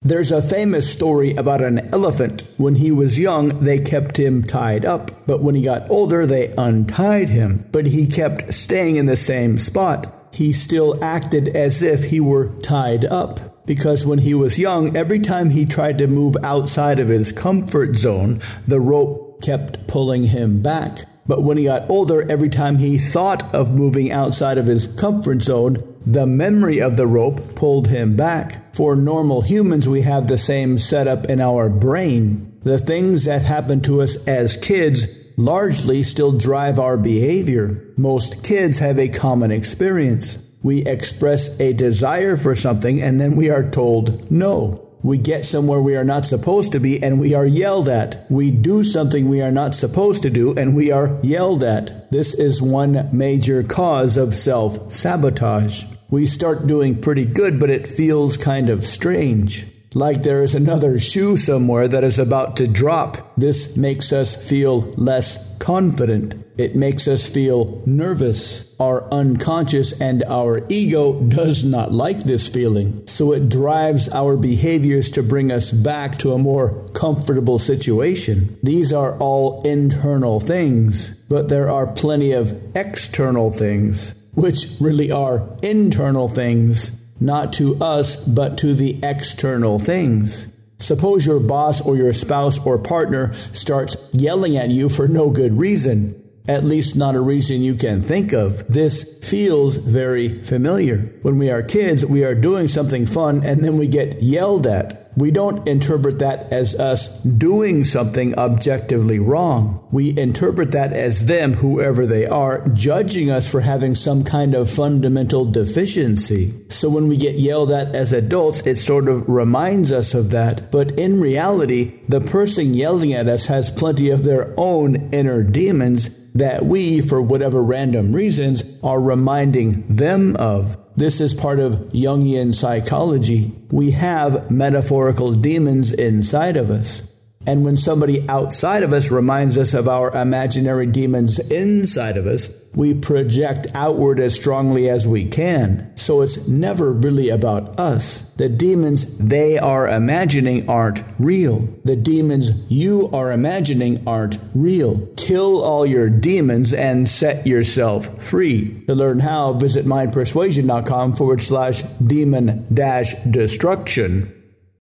There's a famous story about an elephant. When he was young, they kept him tied up, but when he got older, they untied him. But he kept staying in the same spot. He still acted as if he were tied up. Because when he was young, every time he tried to move outside of his comfort zone, the rope kept pulling him back. But when he got older, every time he thought of moving outside of his comfort zone, the memory of the rope pulled him back. For normal humans, we have the same setup in our brain. The things that happen to us as kids largely still drive our behavior. Most kids have a common experience. We express a desire for something and then we are told no. We get somewhere we are not supposed to be and we are yelled at. We do something we are not supposed to do and we are yelled at. This is one major cause of self sabotage. We start doing pretty good, but it feels kind of strange. Like there is another shoe somewhere that is about to drop. This makes us feel less confident. It makes us feel nervous. Our unconscious and our ego does not like this feeling. So it drives our behaviors to bring us back to a more comfortable situation. These are all internal things, but there are plenty of external things, which really are internal things, not to us, but to the external things. Suppose your boss or your spouse or partner starts yelling at you for no good reason at least not a reason you can think of. This feels very familiar. When we are kids, we are doing something fun and then we get yelled at. We don't interpret that as us doing something objectively wrong. We interpret that as them, whoever they are, judging us for having some kind of fundamental deficiency. So when we get yelled at as adults, it sort of reminds us of that. But in reality, the person yelling at us has plenty of their own inner demons that we, for whatever random reasons, are reminding them of. This is part of Jungian psychology. We have metaphorical demons inside of us. And when somebody outside of us reminds us of our imaginary demons inside of us, we project outward as strongly as we can. So it's never really about us. The demons they are imagining aren't real. The demons you are imagining aren't real. Kill all your demons and set yourself free. To learn how, visit mindpersuasion.com forward slash demon dash destruction.